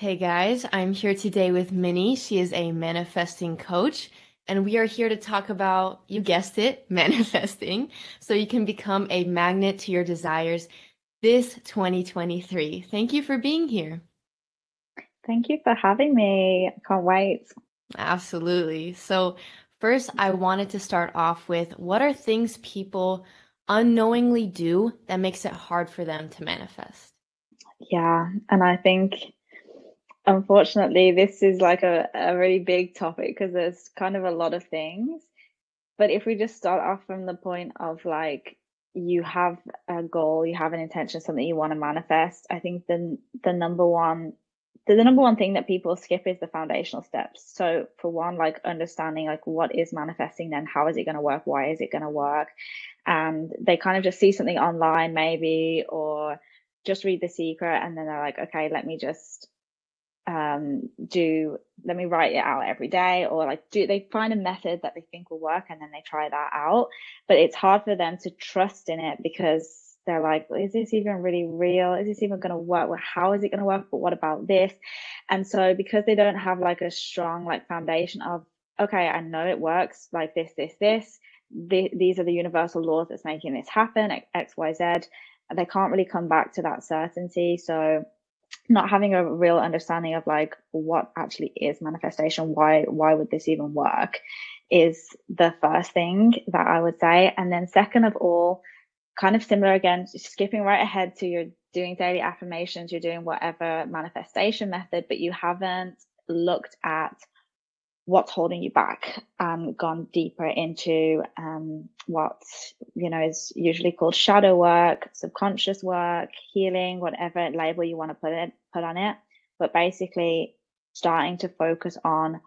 Hey guys, I'm here today with Minnie. She is a manifesting coach, and we are here to talk about, you guessed it, manifesting, so you can become a magnet to your desires this 2023. Thank you for being here. Thank you for having me. I can't wait. Absolutely. So, first, I wanted to start off with what are things people unknowingly do that makes it hard for them to manifest? Yeah, and I think unfortunately, this is like a, a really big topic because there's kind of a lot of things. But if we just start off from the point of like you have a goal, you have an intention, something you want to manifest, I think the the number one the, the number one thing that people skip is the foundational steps. So for one, like understanding like what is manifesting, then how is it going to work? Why is it going to work? And they kind of just see something online maybe or just read the secret and then they're like, okay, let me just um, do let me write it out every day or like do they find a method that they think will work and then they try that out. But it's hard for them to trust in it because they're like is this even really real? Is this even going to work? Well, how is it going to work? But what about this? And so because they don't have like a strong like foundation of okay i know it works like this this this. The, these are the universal laws that's making this happen x y z they can't really come back to that certainty. So not having a real understanding of like what actually is manifestation why why would this even work is the first thing that i would say. And then second of all kind of similar again skipping right ahead to your doing daily affirmations you're doing whatever manifestation method but you haven't looked at what's holding you back and gone deeper into um, what you know is usually called shadow work subconscious work healing whatever label you want to put it put on it but basically starting to focus on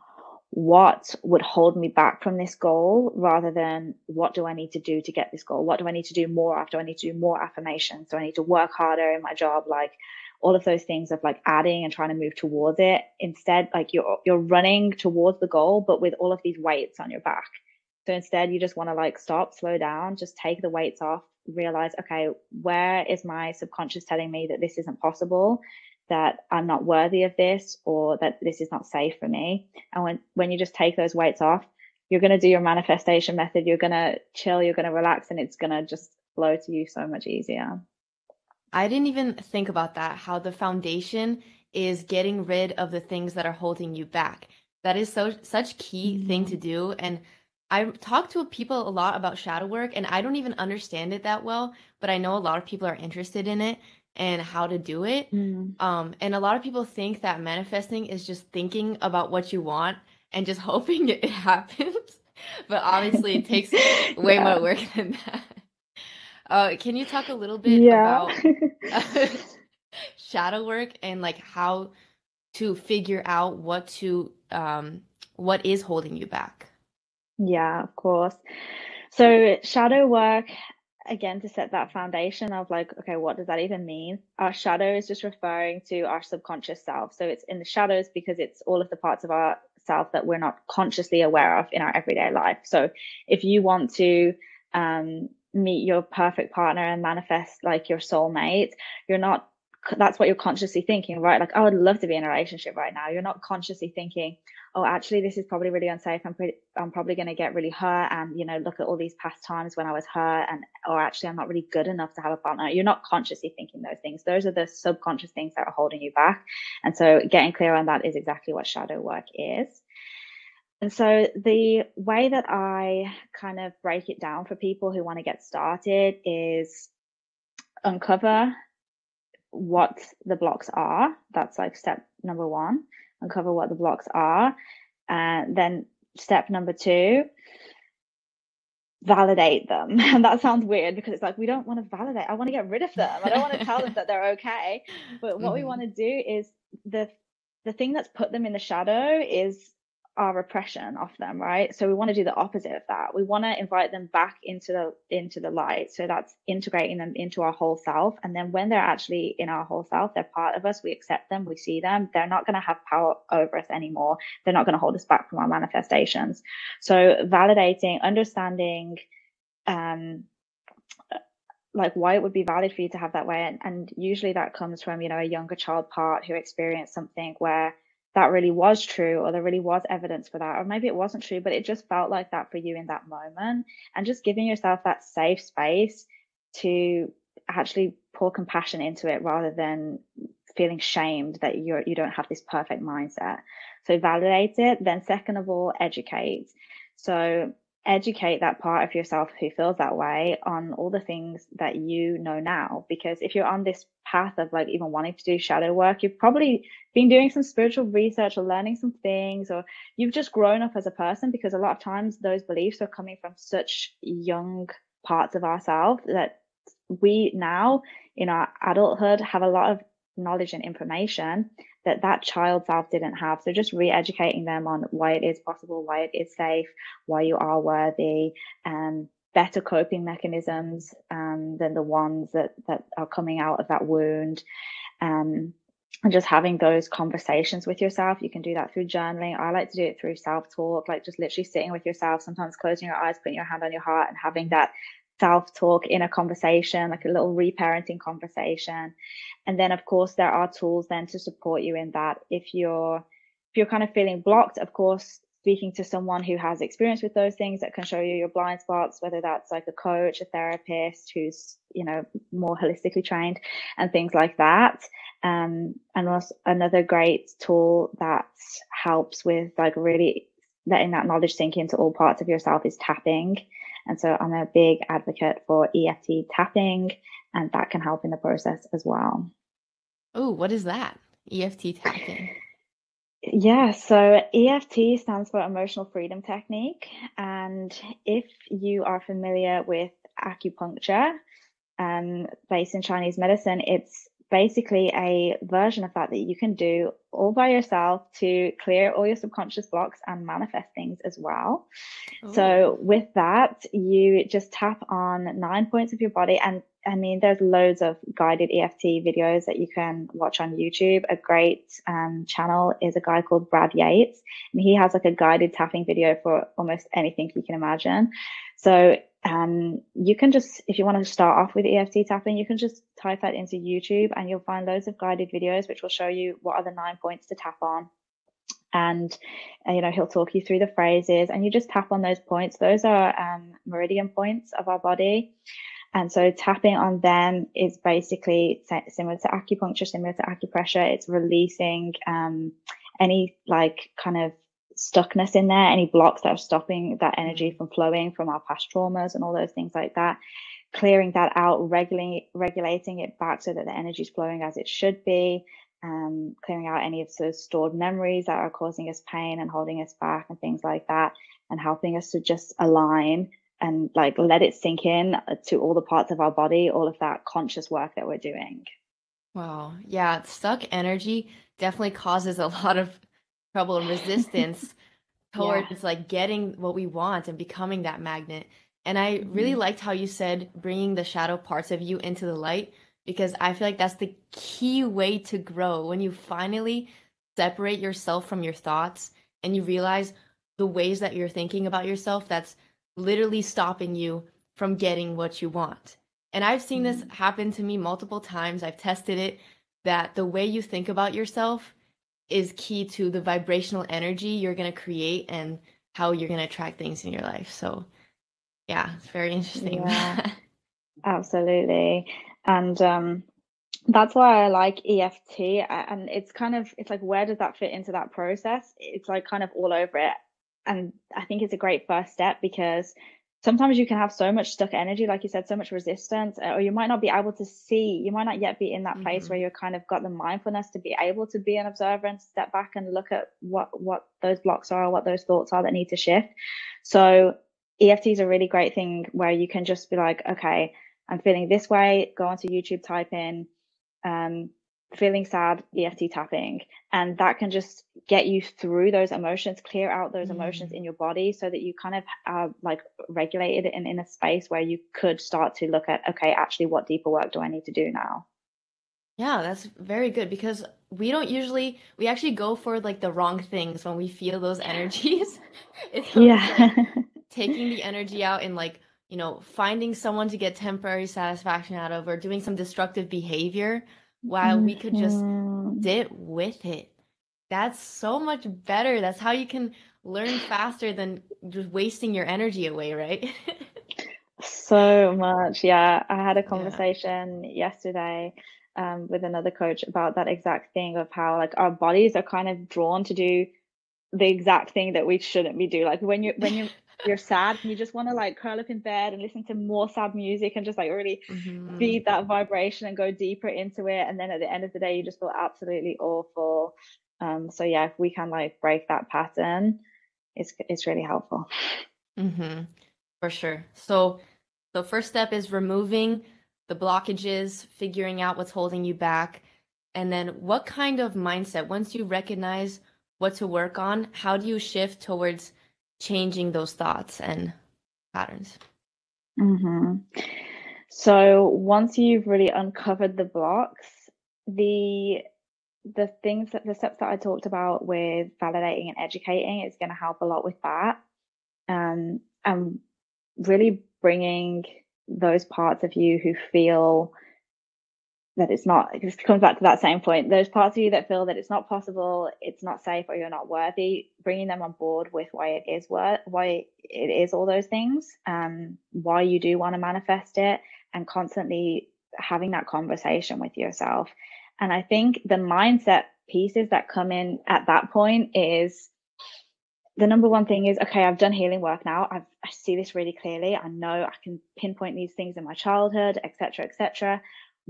what would hold me back from this goal rather than what do I need to do to get this goal? What do I need to do more? Do I need to do more affirmations? Do I need to work harder in my job? Like all of those things of like adding and trying to move towards it. Instead like you're you're running towards the goal but with all of these weights on your back. So instead you just want to like stop slow down just take the weights off realize okay where is my subconscious telling me that this isn't possible that i'm not worthy of this or that this is not safe for me? And when when you just take those weights off you're going to do your manifestation method you're going to chill you're going to relax and it's going to just flow to you so much easier I didn't even think about that, how the foundation is getting rid of the things that are holding you back. That is so such key mm-hmm. thing to do and I talk to people a lot about shadow work and I don't even understand it that well, but I know a lot of people are interested in it and how to do it. Mm. Um, and a lot of people think that manifesting is just thinking about what you want and just hoping it happens. but obviously it takes way yeah. more work than that. Uh, can you talk a little bit yeah. about shadow work and like how to figure out what to um, what is holding you back? Yeah, of course. So shadow work again to set that foundation of like okay what does that even mean our shadow is just referring to our subconscious self so it's in the shadows because it's all of the parts of our self that we're not consciously aware of in our everyday life so if you want to um, meet your perfect partner and manifest like your soulmate, you're not that's what you're consciously thinking, right? Like, I would love to be in a relationship right now. You're not consciously thinking, oh, actually, this is probably really unsafe. I'm pretty, I'm probably going to get really hurt. And, you know, look at all these past times when I was hurt and, or actually, I'm not really good enough to have a partner. You're not consciously thinking those things. Those are the subconscious things that are holding you back. And so getting clear on that is exactly what shadow work is. And so the way that I kind of break it down for people who want to get started is uncover what the blocks are. That's like step number one, uncover what the blocks are. And then step number two, validate them. And that sounds weird because it's like, we don't want to validate. I want to get rid of them. I don't want to tell them that they're okay. But what mm-hmm. we want to do is the the thing that's put them in the shadow is our repression of them right? So we want to do the opposite of that. We want to invite them back into the into the light. So that's integrating them into our whole self. And then when they're actually in our whole self they're part of us we accept them we see them they're not going to have power over us anymore. They're not going to hold us back from our manifestations. So validating understanding um like why it would be valid for you to have that way. And, and usually that comes from you know a younger child part who experienced something where that really was true or there really was evidence for that or maybe it wasn't true but it just felt like that for you in that moment. And just giving yourself that safe space to actually pour compassion into it rather than feeling shamed that you're you don't have this perfect mindset. So validate it then second of all educate. So educate that part of yourself who feels that way on all the things that you know now because if you're on this path of like even wanting to do shadow work you've probably been doing some spiritual research or learning some things or you've just grown up as a person because a lot of times those beliefs are coming from such young parts of ourselves that we now in our adulthood have a lot of knowledge and information that that child self didn't have. So just re-educating them on why it is possible, why it is safe, why you are worthy, and better coping mechanisms um, than the ones that that are coming out of that wound. Um, and just having those conversations with yourself. You can do that through journaling. I like to do it through self talk, like just literally sitting with yourself, sometimes closing your eyes, putting your hand on your heart, and having that self talk in a conversation, like a little reparenting conversation. And then, of course, there are tools then to support you in that. If you're if you're kind of feeling blocked, of course, speaking to someone who has experience with those things that can show you your blind spots, whether that's like a coach, a therapist who's you know more holistically trained, and things like that. Um, and also another great tool that helps with like really letting that knowledge sink into all parts of yourself is tapping. And so I'm a big advocate for EFT tapping, and that can help in the process as well. Oh, what is that? EFT tapping. Yeah, so EFT stands for Emotional Freedom Technique. And if you are familiar with acupuncture, um, based in Chinese medicine, it's basically a version of that that you can do all by yourself to clear all your subconscious blocks and manifest things as well. Ooh. So with that, you just tap on nine points of your body and I mean, there's loads of guided EFT videos that you can watch on YouTube. A great um, channel is a guy called Brad Yates, and he has like a guided tapping video for almost anything you can imagine. So um, you can just, if you want to start off with EFT tapping, you can just type that into YouTube and you'll find loads of guided videos which will show you what are the nine points to tap on. And, uh, you know, he'll talk you through the phrases and you just tap on those points. Those are um, meridian points of our body. And so tapping on them is basically similar to acupuncture, similar to acupressure. It's releasing um, any like kind of stuckness in there, any blocks that are stopping that energy mm. from flowing from our past traumas and all those things like that, clearing that out, regulating regulating it back so that the energy is flowing as it should be, um, clearing out any of those stored memories that are causing us pain and holding us back and things like that, and helping us to just align and like let it sink in to all the parts of our body, all of that conscious work that we're doing. Wow. Yeah. Stuck energy definitely causes a lot of trouble and resistance towards yeah. like getting what we want and becoming that magnet. And I really mm-hmm. liked how you said bringing the shadow parts of you into the light because I feel like that's the key way to grow when you finally separate yourself from your thoughts and you realize the ways that you're thinking about yourself that's literally stopping you from getting what you want. And I've seen this mm-hmm. happen to me multiple times. I've tested it that the way you think about yourself is key to the vibrational energy you're going to create and how you're going to attract things in your life. So, yeah, it's very interesting. Yeah, absolutely. And um, that's why I like EFT. And it's kind of, it's like, where does that fit into that process? It's like kind of all over it. And I think it's a great first step because sometimes you can have so much stuck energy like you said so much resistance uh, or you might not be able to see you might not yet be in that place mm-hmm. where you're kind of got the mindfulness to be able to be an observer and step back and look at what what those blocks are what those thoughts are that need to shift so eft is a really great thing where you can just be like okay i'm feeling this way go onto youtube type in um, feeling sad, EFT tapping. And that can just get you through those emotions, clear out those mm. emotions in your body so that you kind of are like regulated in, in a space where you could start to look at, okay, actually, what deeper work do I need to do now? Yeah, that's very good because we don't usually, we actually go for like the wrong things when we feel those energies. yeah. taking the energy out and like, you know, finding someone to get temporary satisfaction out of or doing some destructive behavior while we could just Mhm. sit with it. That's so much better. That's how you can learn faster than just wasting your energy away, right? So much. Yeah. I had a Yeah. conversation yesterday um, with another coach about that exact thing of how like our bodies are kind of drawn to do the exact thing that we shouldn't be doing. Like when you when you you're sad and you just want to like curl up in bed and listen to more sad music and just like really hmm feed that vibration and go deeper into it. And then at the end of the day, you just feel absolutely awful. Um, so yeah, if we can like break that pattern, it's it's really helpful. mm-hmm. For sure. So the first step is removing the blockages, figuring out what's holding you back. And then what kind of mindset, once you recognize what to work on, how do you shift towards changing those thoughts and patterns? hmm So once you've really uncovered the blocks, the the things that the steps that I talked about with validating and educating is going to help a lot with that. Um, and really bringing those parts of you who feel that it's not it just comes back to that same point. Those parts of you that feel that it's not possible it's not safe or you're not worthy. Bringing them on board with why it is worth why it is all those things um why you do want to manifest it and constantly having that conversation with yourself. And i think the mindset pieces that come in at that point is the number one thing is okay i've done healing work now. I've, i see this really clearly. I know i can pinpoint these things in my childhood etc etc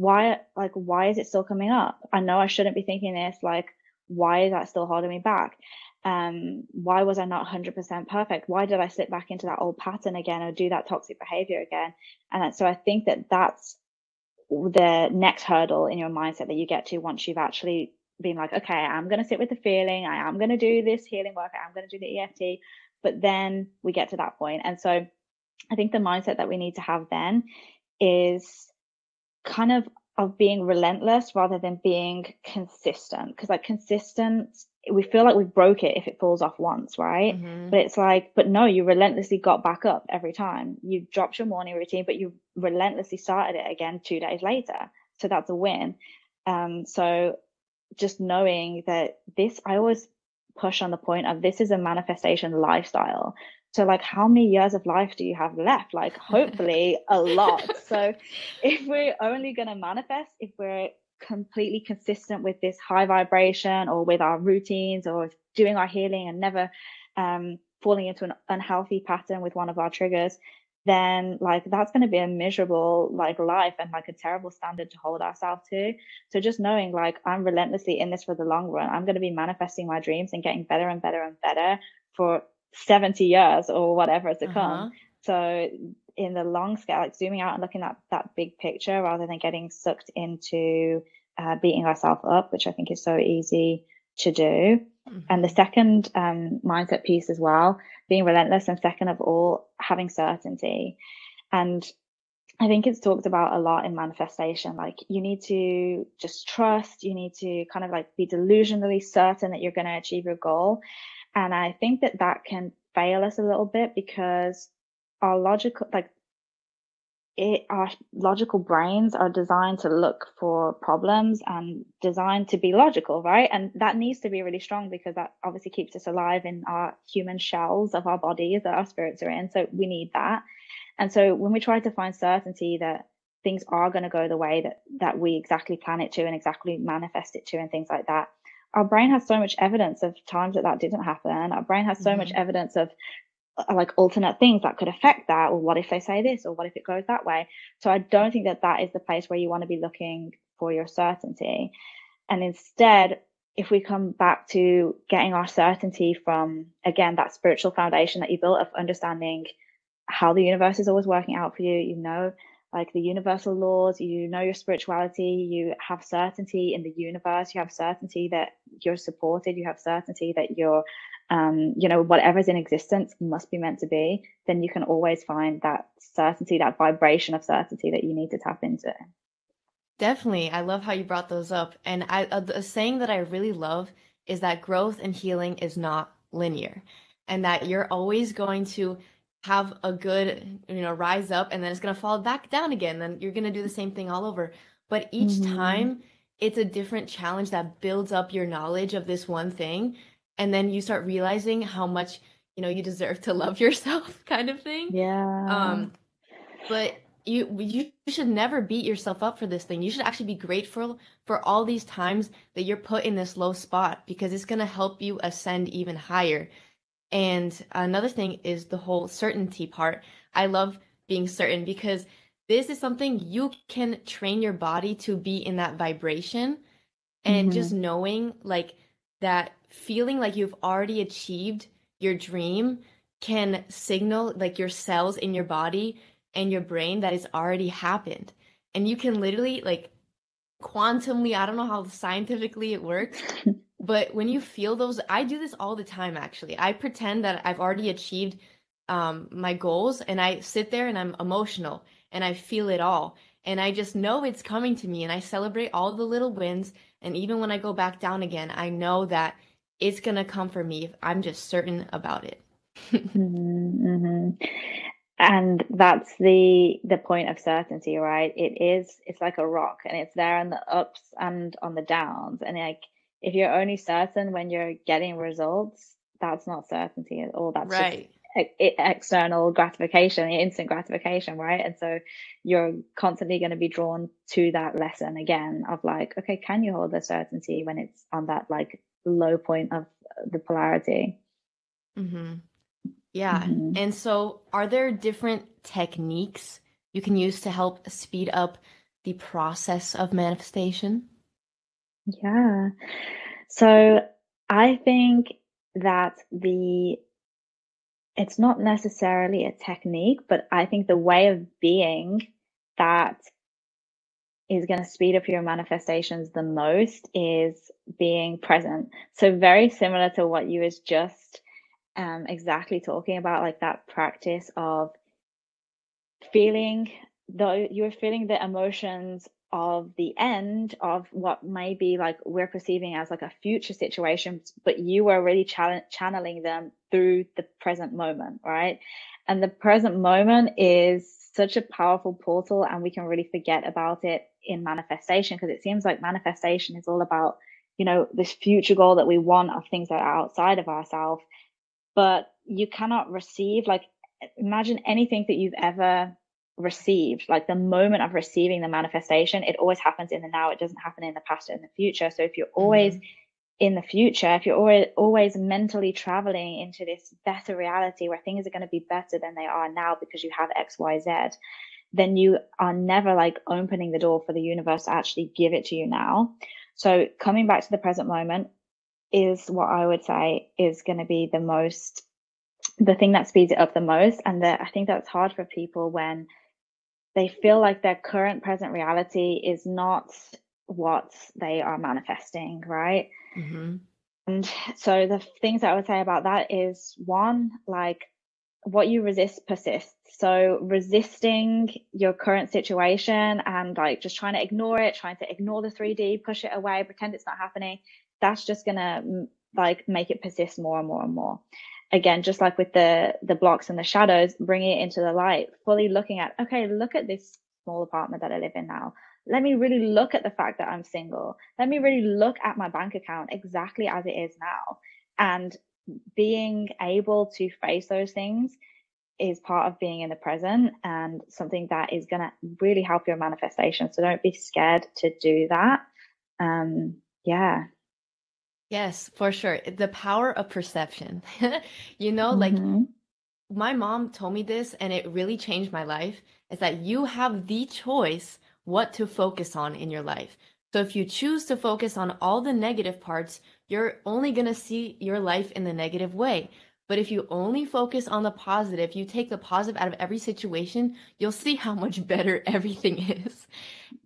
why like why is it still coming up? I know i shouldn't be thinking this like why is that still holding me back? Um why was i not 100% perfect? Why did i slip back into that old pattern again or do that toxic behavior again? And so i think that that's the next hurdle in your mindset that you get to once you've actually been like okay i'm going to sit with the feeling. I am going to do this healing work. I'm going to do the eft but then we get to that point. And so i think the mindset that we need to have then is kind of of being relentless rather than being consistent because like consistent we feel like we broke it if it falls off once right? Hmm but it's like but no you relentlessly got back up every time. You dropped your morning routine but you relentlessly started it again two days later. So that's a win. Um so just knowing that this i always push on the point of this is a manifestation lifestyle so like how many years of life do you have left? Like hopefully a lot. So if we're only going to manifest if we're completely consistent with this high vibration or with our routines or doing our healing and never um, falling into an unhealthy pattern with one of our triggers then like that's going to be a miserable like life and like a terrible standard to hold ourselves to. So just knowing like i'm relentlessly in this for the long run. I'm going to be manifesting my dreams and getting better and better and better for 70 years or whatever to Uh-huh. come so in the long scale like zooming out and looking at that big picture rather than getting sucked into uh, beating ourselves up which i think is so easy to do. And the second um, mindset piece as well being relentless and second of all having certainty. And i think it's talked about a lot in manifestation like you need to just trust you need to kind of like be delusionally certain that you're going to achieve your goal and i think that that can fail us a little bit because our logical like it our logical brains are designed to look for problems and designed to be logical right? And that needs to be really strong because that obviously keeps us alive in our human shells of our bodies that our spirits are in. So we need that. And so when we try to find certainty that things are going to go the way that that we exactly plan it to and exactly manifest it to and things like that our brain has so much evidence of times that that didn't happen. Our brain has so much hmm evidence of uh, like alternate things that could affect that. Or what if they say this? Or what if it goes that way? So i don't think that that is the place where you want to be looking for your certainty. And instead if we come back to getting our certainty from again that spiritual foundation that you built of understanding how the universe is always working out for you you know like the universal laws you know your spirituality you have certainty in the universe you have certainty that you're supported you have certainty that you're um, you know whatever's in existence must be meant to be then you can always find that certainty that vibration of certainty that you need to tap into Definitely. I love how you brought those up. And I, a, a saying that I really love is that growth and healing is not linear, and that you're always going to have a good, you know, rise up and then it's going to fall back down again. Then you're going to do the same thing all over. But each mm-hmm. time it's a different challenge that builds up your knowledge of this one thing. And then you start realizing how much, you know, you deserve to love yourself kind of thing. Yeah. Um, but you you should never beat yourself up for this thing. You should actually be grateful for all these times that you're put in this low spot because it's going to help you ascend even higher. And another thing is the whole certainty part. I love being certain because this is something you can train your body to be in that vibration and mm-hmm. just knowing like that feeling like you've already achieved your dream can signal like your cells in your body and your brain that it's already happened. And you can literally like quantumly, I don't know how scientifically it works, but when you feel those, I do this all the time actually. I pretend that I've already achieved um, my goals and I sit there and I'm emotional and I feel it all. And I just know it's coming to me and I celebrate all the little wins. And even when I go back down again, I know that it's going to come for me if I'm just certain about it. mm-hmm, and that's the the point of certainty right it is it's like a rock and it's there on the ups and on the downs and like if you're only certain when you're getting results that's not certainty at all that's right just external gratification instant gratification right and so you're constantly going to be drawn to that lesson again of like okay can you hold the certainty when it's on that like low point of the polarity mm-hmm. Yeah. Mm-hmm. And so, are there different techniques you can use to help speed up the process of manifestation? Yeah. So, I think that the it's not necessarily a technique, but I think the way of being that is going to speed up your manifestations the most is being present. So very similar to what you was just um, exactly talking about like that practice of feeling though you're feeling the emotions of the end of what may be like we're perceiving as like a future situation but you are really ch- channeling them through the present moment right? And the present moment is such a powerful portal and we can really forget about it in manifestation because it seems like manifestation is all about you know this future goal that we want of things that are outside of ourselves but you cannot receive like imagine anything that you've ever received like the moment of receiving the manifestation it always happens in the now it doesn't happen in the past or in the future so if you're always mm-hmm. in the future if you're always, always mentally traveling into this better reality where things are going to be better than they are now because you have xyz then you are never like opening the door for the universe to actually give it to you now so coming back to the present moment is what I would say is going to be the most, the thing that speeds it up the most. And that I think that's hard for people when they feel like their current present reality is not what they are manifesting, right? Mm-hmm. And so the things that I would say about that is one, like what you resist persists. So resisting your current situation and like just trying to ignore it, trying to ignore the 3D, push it away, pretend it's not happening, that's just gonna like make it persist more and more and more again just like with the the blocks and the shadows bringing it into the light fully looking at okay look at this small apartment that i live in now. Let me really look at the fact that i'm single. Let me really look at my bank account exactly as it is now. And being able to face those things is part of being in the present and something that is going to really help your manifestation. So don't be scared to do that. Um yeah Yes, for sure. The power of perception. you know, like mm-hmm. my mom told me this and it really changed my life is that you have the choice what to focus on in your life. So if you choose to focus on all the negative parts, you're only going to see your life in the negative way. But if you only focus on the positive, you take the positive out of every situation, you'll see how much better everything is.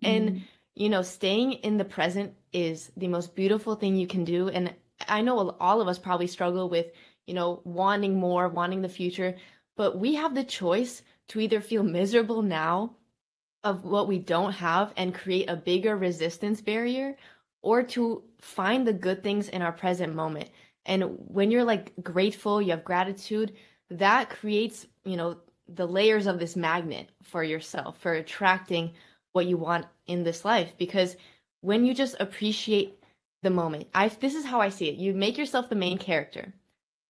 Mm-hmm. And you know, staying in the present is the most beautiful thing you can do. And I know all of us probably struggle with, you know, wanting more, wanting the future, but we have the choice to either feel miserable now of what we don't have and create a bigger resistance barrier or to find the good things in our present moment. And when you're like grateful, you have gratitude, that creates, you know, the layers of this magnet for yourself for attracting what you want in this life because when you just appreciate the moment i this is how i see it. You make yourself the main character.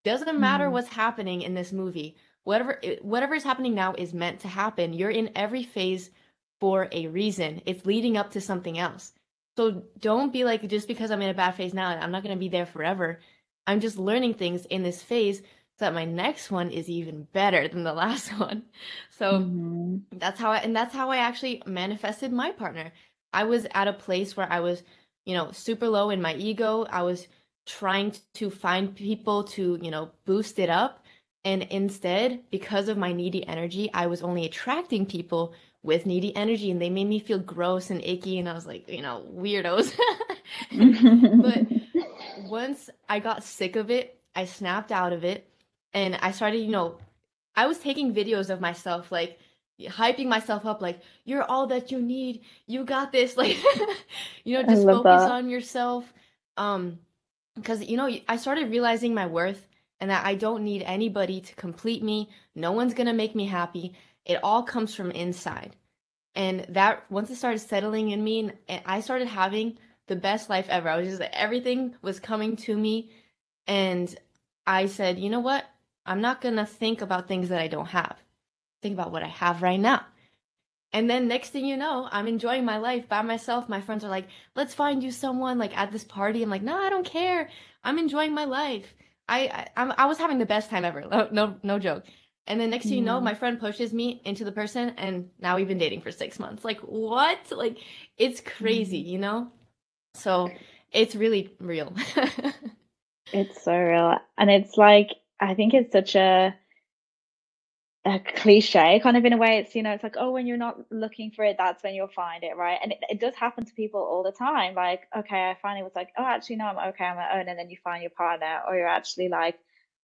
Doesn't matter mm. what's happening in this movie. Whatever whatever is happening now is meant to happen. You're in every phase for a reason. It's leading up to something else. So don't be like just because i'm in a bad phase now i'm not going to be there forever. I'm just learning things in this phase that my next one is even better than the last one. So mm-hmm. that's how I, and that's how I actually manifested my partner. I was at a place where I was, you know, super low in my ego. I was trying to find people to, you know, boost it up. And instead, because of my needy energy, I was only attracting people with needy energy and they made me feel gross and icky. And I was like, you know, weirdos. but once I got sick of it, I snapped out of it and I started, you know, I was taking videos of myself like hyping myself up like you're all that you need. You got this. Like you know just focus that. on yourself um because you know i started realizing my worth and that i don't need anybody to complete me. No one's gonna make me happy. It all comes from inside. And that once it started settling in me and i started having the best life ever. I was just like everything was coming to me and i said you know what I'm not going to think about things that I don't have. Think about what I have right now. And then next thing you know, I'm enjoying my life by myself. My friends are like, let's find you someone like at this party. I'm like, no, I don't care. I'm enjoying my life. I, I, I was having the best time ever. No, no, no joke. And then next thing you know, my friend pushes me into the person, and now we've been dating for six months. Like, what? Like, it's crazy, mm. you know? So it's really real. it's so real. And it's like, I think it's such a a cliche kind of in a way it's you know it's like oh when you're not looking for it that's when you'll find it right and it, it does happen to people all the time like okay i finally was like oh actually no i'm okay i'm on my own and then you find your partner or you're actually like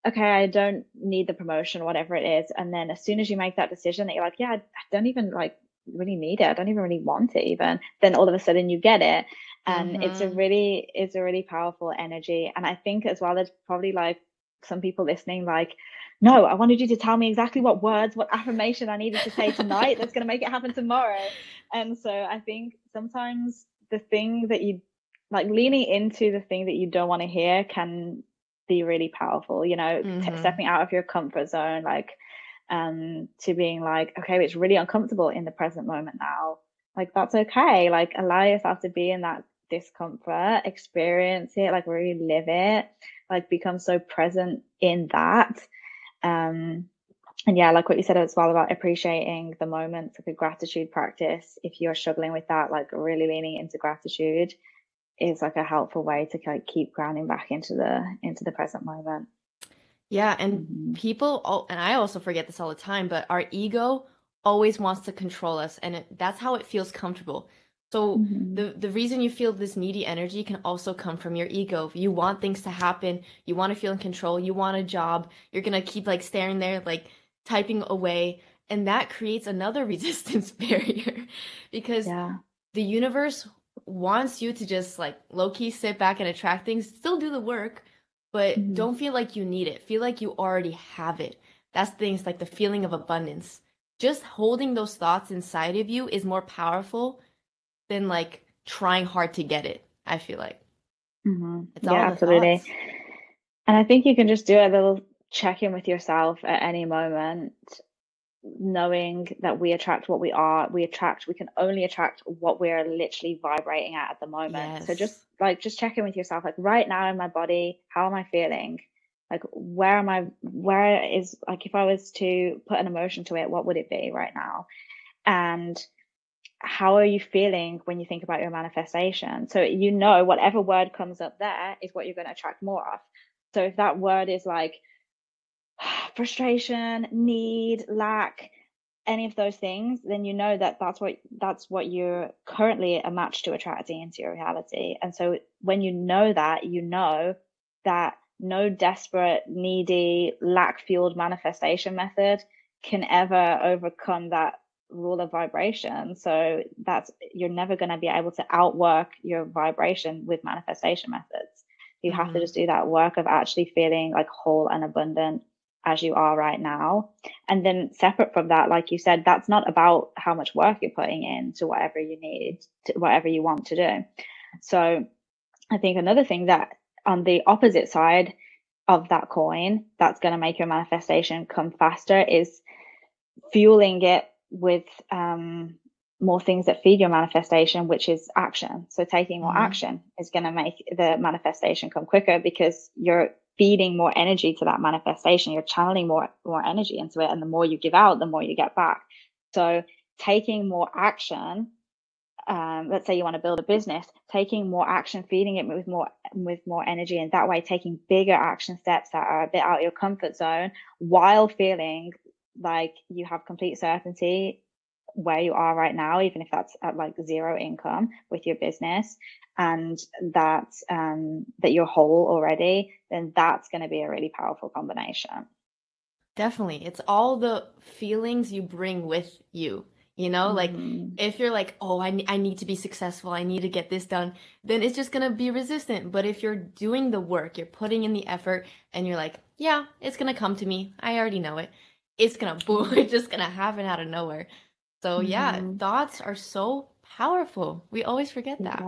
okay i don't need the promotion whatever it is and then as soon as you make that decision that you're like yeah i don't even like really need it i don't even really want it even then all of a sudden you get it and mm-hmm. it's a mm-hmm. really it's a really powerful energy and i think as well there's probably like some people listening like no i wanted you to tell me exactly what words what affirmation i needed to say tonight that's going to make it happen tomorrow. And so i think sometimes the thing that you like leaning into the thing that you don't want to hear can be really powerful you know mm-hmm. t- stepping out of your comfort zone like um to being like okay it's really uncomfortable in the present moment now. Like that's okay. Like allow yourself to be in that discomfort experience it like really live it like become so present in that. Um and yeah like what you said as well about appreciating the moments like a gratitude practice if you're struggling with that like really leaning into gratitude is like a helpful way to like keep grounding back into the into the present moment. Yeah and mm-hmm. people and i also forget this all the time but our ego always wants to control us and it, that's how it feels comfortable so mm-hmm. the the reason you feel this needy energy can also come from your ego. You want things to happen, you want to feel in control, you want a job, you're going to keep like staring there like typing away and that creates another resistance barrier because yeah. the universe wants you to just like low key sit back and attract things, still do the work, but mm-hmm. don't feel like you need it. Feel like you already have it. That's things like the feeling of abundance. Just holding those thoughts inside of you is more powerful than like trying hard to get it. I feel like. Mm-hmm. yeah, absolutely. Thoughts. And I think you can just do a little check in with yourself at any moment, knowing that we attract what we are. We attract, we can only attract what we're literally vibrating at at the moment. Yes. So just like, just check in with yourself. Like right now in my body, how am I feeling? Like, where am I? Where is, like, if I was to put an emotion to it, what would it be right now? And how are you feeling when you think about your manifestation? So you know whatever word comes up there is what you're going to attract more of. So if that word is like frustration, need, lack, any of those things, then you know that that's what that's what you're currently a match to attracting into your reality. And so when you know that, you know that no desperate, needy, lack fueled manifestation method can ever overcome that rule of vibration. So that's you're never going to be able to outwork your vibration with manifestation methods. You mm-hmm. have to mm-hmm. just do that work of actually feeling like whole and abundant as you are right now. And then separate from that, like you said, that's not about how much work you're putting in to whatever you need, to whatever you want to do. So I think another thing that on the opposite side of that coin that's going to make your manifestation come faster is fueling it with um, more things that feed your manifestation, which is action. So taking more mm-hmm. action is going to make the manifestation come quicker because you're feeding more energy to that manifestation. You're channeling more more energy into it, and the more you give out, the more you get back. So taking more action. Um, let's say you want to build a business, taking more action, feeding it with more with more energy, and that way taking bigger action steps that are a bit out of your comfort zone, while feeling like you have complete certainty where you are right now, even if that's at like zero income with your business and that um, that you're whole already, then that's going to be a really powerful combination. Definitely. It's all the feelings you bring with you. You know, mm-hmm. like if you're like, oh, I, I need to be successful, I need to get this done, then it's just going to be resistant. But if you're doing the work, you're putting in the effort, and you're like, yeah, it's going to come to me. I already know it. It's to boom. It's just to happen out of nowhere. So yeah, mm-hmm. thoughts are so powerful. We always forget that.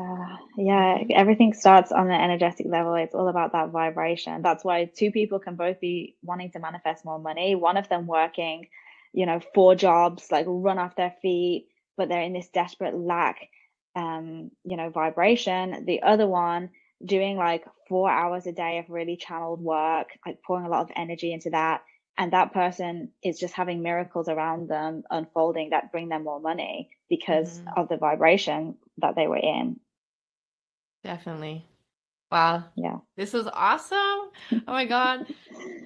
Yeah. yeah, everything starts on the energetic level. It's all about that vibration. That's why two people can both be wanting to manifest more money. One of them working, you know, four jobs, like run off their feet, but they're in this desperate lack um, you know, vibration. The other one doing like four hours a day of really channeled work, like pouring a lot of energy into that and that person is just having miracles around them unfolding that bring them more money because mm-hmm. of the vibration that they were in. Definitely. Wow. Yeah. This was awesome. Oh my god.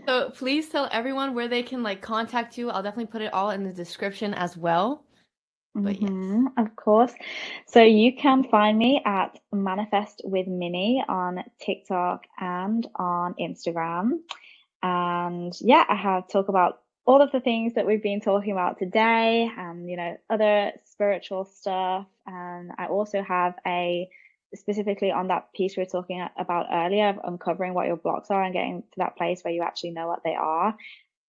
So please tell everyone where they can like contact you. I'll definitely put it all in the description as well. But mm-hmm. Of course. So you can find me at Manifest with Minnie on TikTok and on Instagram. And yeah, I have talk about all of the things that we've been talking about today and, you know, other spiritual stuff. And I also have a specifically on that piece we were talking about earlier of uncovering what your blocks are and getting to that place where you actually know what they are.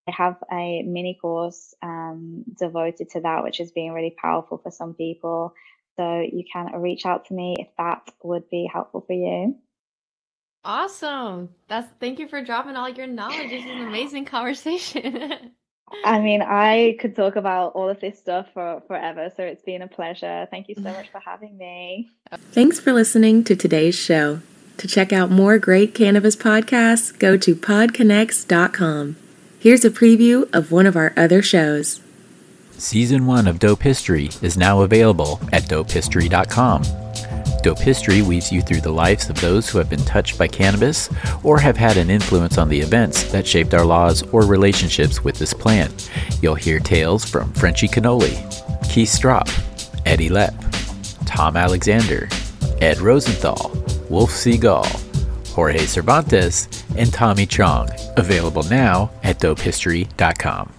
I have a mini course um, devoted to that, which has been really powerful for some people. So you can reach out to me if that would be helpful for you. Awesome. That's thank you for dropping all your knowledge. This is an amazing conversation. I mean, I could talk about all of this stuff for forever, so it's been a pleasure. Thank you so much for having me. Thanks for listening to today's show. To check out more great cannabis podcasts, go to podconnects.com. Here's a preview of one of our other shows. Season 1 of Dope History is now available at dopehistory.com. Dope History weaves you through the lives of those who have been touched by cannabis or have had an influence on the events that shaped our laws or relationships with this plant. You'll hear tales from Frenchy Cannoli, Keith Stroup, Eddie Lepp, Tom Alexander, Ed Rosenthal, Wolf Seagal, Jorge Cervantes, and Tommy Chong. Available now at dopehistory.com.